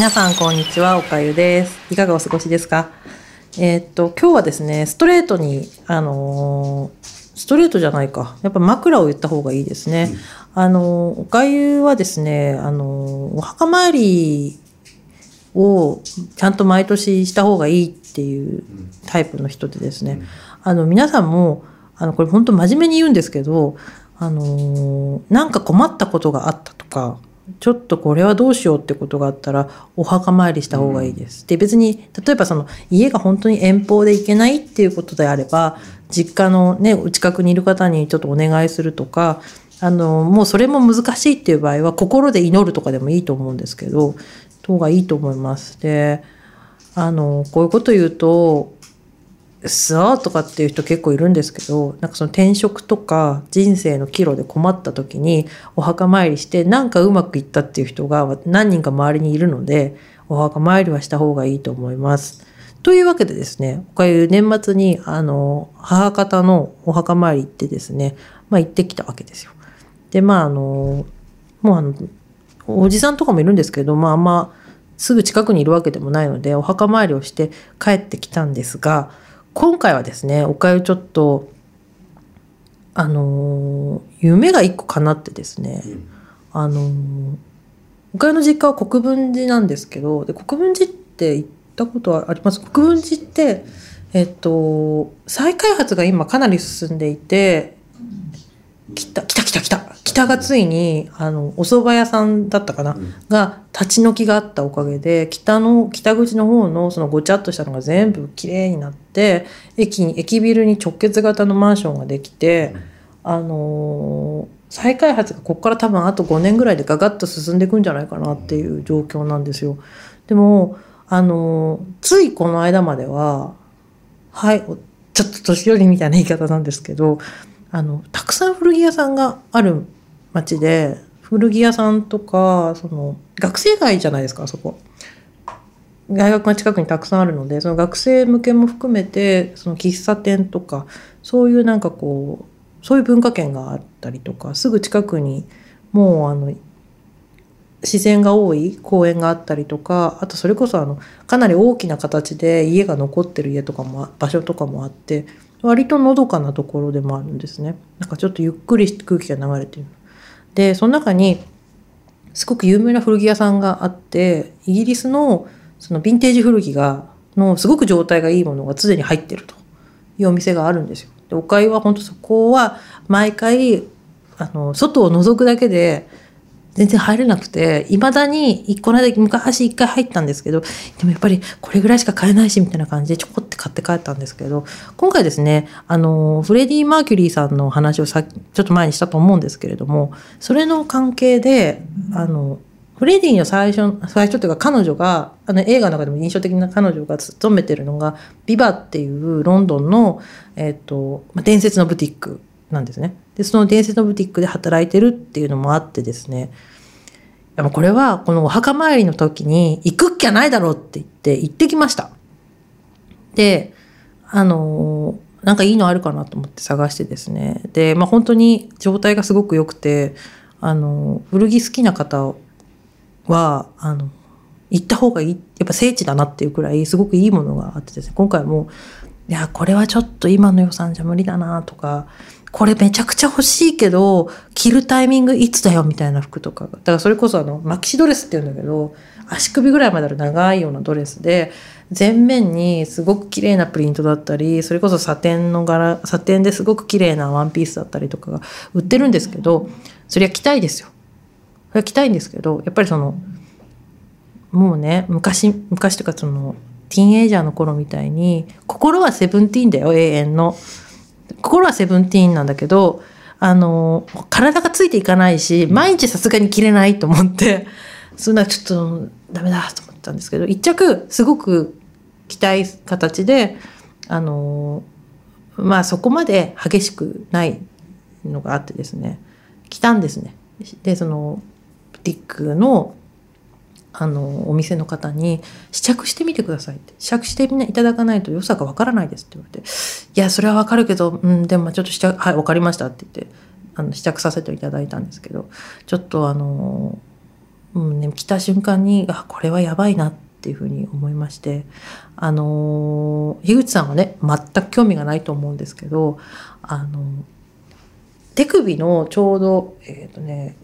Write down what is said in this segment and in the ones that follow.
皆さんこんにちはおかゆです。いかがお過ごしですか？えーっと今日はですねストレートにあのーストレートじゃないか。やっぱ枕を言った方がいいですね、あのーおかゆはですねあのーお墓参りをちゃんと毎年した方がいいっていうタイプの人でですね、あの皆さんもあのこれ本当真面目に言うんですけどあのーなんか困ったことがあったとかちょっとこれはどうしようってことがあったらお墓参りした方がいいです。で別に例えばその家が本当に遠方で行けないっていうことであれば実家のねお近くにいる方にちょっとお願いするとかあのもうそれも難しいっていう場合は心で祈るとかでもいいと思うんですけど方がいいと思います。であのこういうこと言うとそうとかっていう人結構いるんですけどなんかその転職とか人生の岐路で困った時にお墓参りしてなんかうまくいったっていう人が何人か周りにいるのでお墓参りはした方がいいと思います。というわけでですねこういう年末にあの母方のお墓参り行ってですね、まあ、行ってきたわけですよ。でまああのもうあのおじさんとかもいるんですけど、まあ、あんますぐ近くにいるわけでもないのでお墓参りをして帰ってきたんですが今回はですねおかゆちょっとあのー夢が一個叶ってですね、あのーおかゆの実家は国分寺なんですけどで国分寺って行ったことはあります。国分寺ってえっと再開発が今かなり進んでいて来た来た来た来た北がついにあのお蕎麦屋さんだったかな、が立ち退きがあったおかげで北の北口の方のそのごちゃっとしたのが全部きれいになって駅に駅ビルに直結型のマンションができて、あのー再開発がここから多分あと5年ぐらいでガガッと進んでいくんじゃないかなっていう状況なんですよ。でもあのーついこの間までははいおちょっと年寄りみたいな言い方なんですけどあのたくさん古着屋さんがある町で古着屋さんとかその学生街じゃないですかそこ。大学が近くにたくさんあるのでその学生向けも含めてその喫茶店とかそういうなんかこうそういう文化圏があったりとかすぐ近くにもうあの自然が多い公園があったりとかあとそれこそあのかなり大きな形で家が残ってる家とかも場所とかもあって割とのどかなところでもあるんですねなんかちょっとゆっくり空気が流れてるでその中にすごく有名な古着屋さんがあってイギリスのそのヴィンテージ古着がのすごく状態がいいものが常に入ってるというお店があるんですよ。でお買いは本当そこは毎回あの外を覗くだけで全然入れなくていまだにこの間昔一回入ったんですけどでもやっぱりこれぐらいしか買えないしみたいな感じでちょこって買って帰ったんですけど今回ですねあのフレディ・マーキュリーさんの話をさちょっと前にしたと思うんですけれどもそれの関係であのフレディの最初最初というか彼女があの映画の中でも印象的な彼女が勤めてるのがビバっていうロンドンの、えっと伝説のブティックなんですね。でその伝説のブティックで働いてるっていうのもあってですね。でもこれはこのお墓参りの時に行くっきゃないだろうって言って行ってきました。であのなんかいいのあるかなと思って探してですね。で、まあ、本当に状態がすごく良くてあの古着好きな方はあの行った方がいいやっぱ聖地だなっていうくらいすごくいいものがあってですね。今回もいやこれはちょっと今の予算じゃ無理だなとかこれめちゃくちゃ欲しいけど着るタイミングいつだよみたいな服とかがだからそれこそあのマキシドレスっていうんだけど足首ぐらいまである長いようなドレスで前面にすごく綺麗なプリントだったりそれこそサテンの柄サテンですごく綺麗なワンピースだったりとかが売ってるんですけどそれは着たいですよ。それは着たいんですけどやっぱりそのもうね昔昔とかそのティーンエイジャーの頃みたいに心はセブンティーンだよ永遠の心はセブンティーンなんだけどあの体がついていかないし毎日さすがに着れないと思ってそんなちょっとダメだと思ったんですけど一着すごく着たい形であのまあそこまで激しくないのがあってですね着たんですね。でそのブティックのあのお店の方に「試着してみてください」って「試着してみないただかないと良さがわからないです」って言われて「いやそれはわかるけど、うん、でもちょっと試着はいわかりました」って言ってあの試着させていただいたんですけどちょっとあのうんね、来た瞬間にあこれはやばいなっていうふうに思いましてあの、樋口さんはね全く興味がないと思うんですけどあの手首のちょうどえっ、ー、とね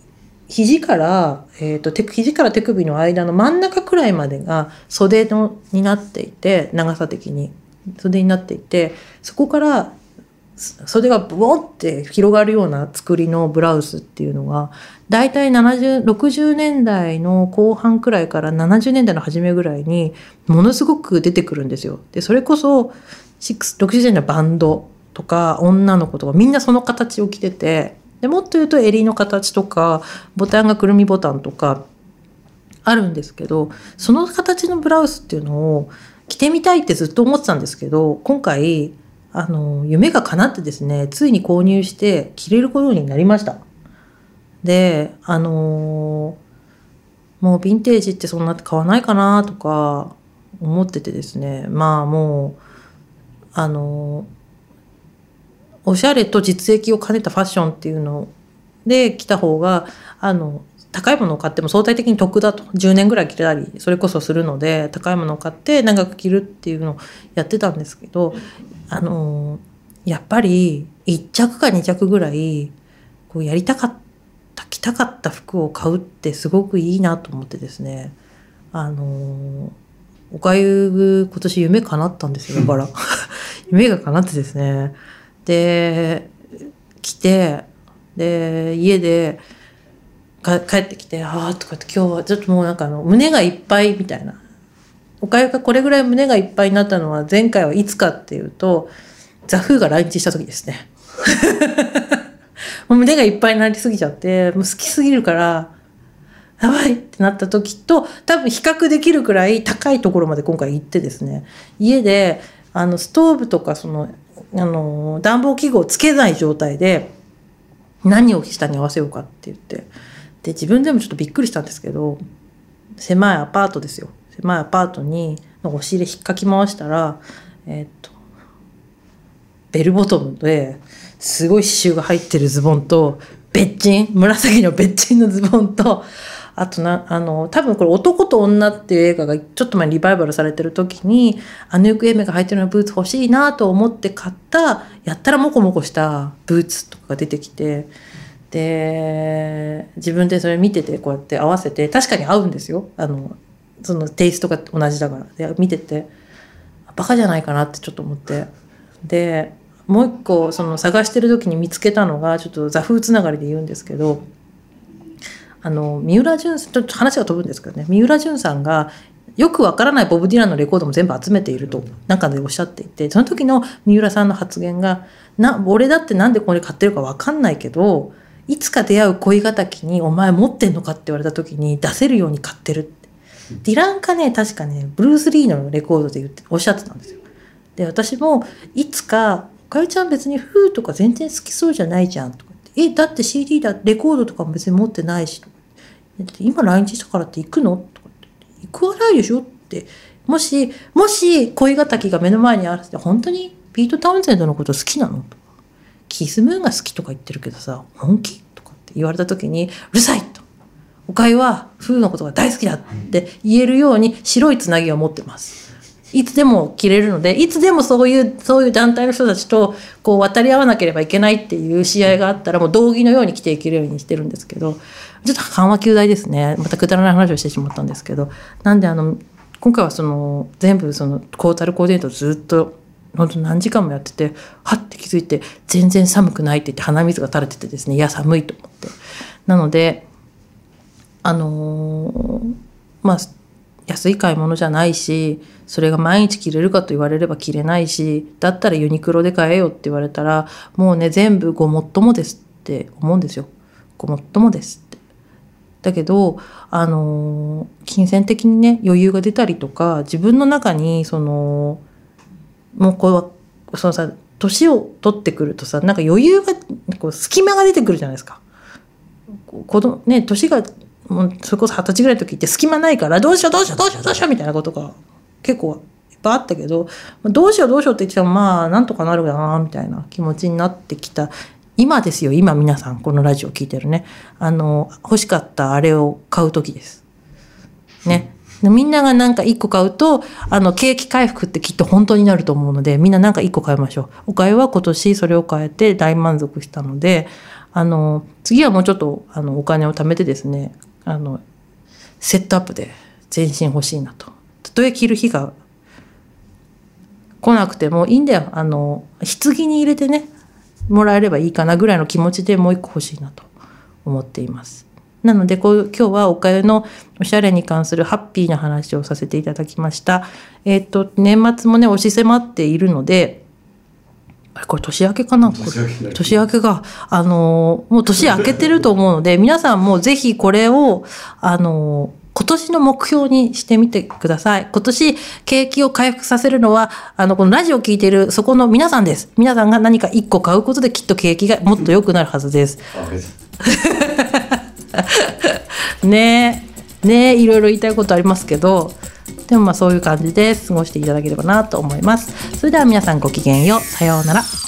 肘から、えーと、手肘から手首の間の真ん中くらいまでが袖のになっていて長さ的に袖になっていてそこから袖がブオンって広がるような作りのブラウスっていうのが大体60年代の後半くらいから70年代の初めぐらいにものすごく出てくるんですよ。でそれこそ60年代のバンドとか女の子とかみんなその形を着ててでもっと言うと襟の形とかボタンがくるみボタンとかあるんですけどその形のブラウスっていうのを着てみたいってずっと思ってたんですけど今回あの夢が叶ってですねついに購入して着れることになりました。であのもうヴィンテージってそんな買わないかなとか思っててですねまあもうあのおしゃれと実益を兼ねたファッションっていうので来た方があの高いものを買っても相対的に得だと。10年ぐらい着れたりそれこそするので高いものを買って長く着るっていうのをやってたんですけどあのやっぱり1着か2着ぐらいこうやりたかった着たかった服を買うってすごくいいなと思ってですね。あのおかゆ今年夢叶ったんですよだから夢が叶ってですね。で来てで家で帰ってきて「ああ」とかって今日はちょっともうなんかあの胸がいっぱいみたいな。おかゆがこれぐらい胸がいっぱいになったのは前回はいつかっていうとザ・フーが来日した時ですね。もう胸がいっぱいになりすぎちゃってもう好きすぎるからやばいってなった時と多分比較できるくらい高いところまで今回行ってですね。家であのストーブとかそのあの暖房器具をつけない状態で何を下に合わせようかって言って。で自分でもちょっとびっくりしたんですけど狭いアパートですよ。狭いアパートにお尻引っかき回したらえ、っとベルボトムですごい刺繍が入ってるズボンと別チ紫の別チンのズボンとあとな、あの、多分これ男と女っていう映画がちょっと前にリバイバルされてる時に、あの行方目が入ってるようなブーツ欲しいなと思って買った、やったらモコモコしたブーツとかが出てきて、で、自分でそれ見ててこうやって合わせて、確かに合うんですよ。あの、そのテイストが同じだから。で、見てて、バカじゃないかなってちょっと思って。で、もう一個その探してる時に見つけたのがちょっと座風つながりで言うんですけどあの三浦淳ちょっと話が飛ぶんですけどね。三浦淳さんがよくわからないボブ・ディランのレコードも全部集めているとなんかでおっしゃっていてその時の三浦さんの発言がな俺だってなんでこれ買ってるかわかんないけどいつか出会う恋敵にお前持ってんのかって言われた時に出せるように買ってるって。ディランかね確かねブルース・リーのレコードで言っておっしゃってたんですよ。で私もいつか「かゆちゃん別にフーとか全然好きそうじゃないじゃん」とかって。えだって CD だレコードとかも別に持ってないし」とか。今来日したからって行くの？とかって行くはないでしょ？ってもしもし恋敵が目の前にあるって本当にピート・タウンゼンドのこと好きなの？とかキスムーンが好きとか言ってるけどさ本気？とかって言われた時にうるさいとおかゆはフーのことが大好きだって言えるように白いつなぎを持ってます。いつでも着れるのでいつでもそういうそういう団体の人たちとこう渡り合わなければいけないっていう試合があったらもう道着のように着ていけるようにしてるんですけどちょっと緩和球大ですね。またくだらない話をしてしまったんですけどなんであの今回はその全部そのコータルコーディネートずっと本当何時間もやっててはって気づいて全然寒くないって言って鼻水が垂れててですねいや寒いと思って。なのであのー、まあ安い買い物じゃないしそれが毎日着れるかと言われれば着れないしだったらユニクロで買えよって言われたらもうね全部ごもっともですって思うんですよごもっともですってだけどあの金銭的にね余裕が出たりとか自分の中にそのもうこうそのさ年を取ってくるとさなんか余裕がこう隙間が出てくるじゃないですか。子供ね年がもうそれこそ二十歳ぐらいの時って隙間ないからどうしようどうしようどうしようどうしようみたいなことが結構いっぱいあったけどどうしようどうしようって言ってもまあなんとかなるかなみたいな気持ちになってきた今ですよ今皆さんこのラジオ聞いてるねあの欲しかったあれを買う時ですね。みんながなんか1個買うと、あの、景気回復ってきっと本当になると思うので、みんななんか1個買いましょう。おかゆは今年それを買えて大満足したので、あの、次はもうちょっと、あの、お金を貯めてですね、あの、セットアップで全身欲しいなと。たとえ着る日が来なくてもいいんだよ。あの、棺に入れてね、もらえればいいかなぐらいの気持ちでもう一個欲しいなと思っています。なのでこう今日はおかゆのおしゃれに関するハッピーな話をさせていただきました。えっ、と年末もね押し迫っているのでこれ年明けかな？年明けがあのーもう年明けてると思うので 皆さんもぜひこれをあのー今年の目標にしてみてください。今年、景気を回復させるのは、あの、このラジオを聞いている、そこの皆さんです。皆さんが何か一個買うことで、きっと景気がもっと良くなるはずです。ねえ、ねえ、いろいろ言いたいことありますけど、でもまあそういう感じで過ごしていただければなと思います。それでは皆さんごきげんよう。さようなら。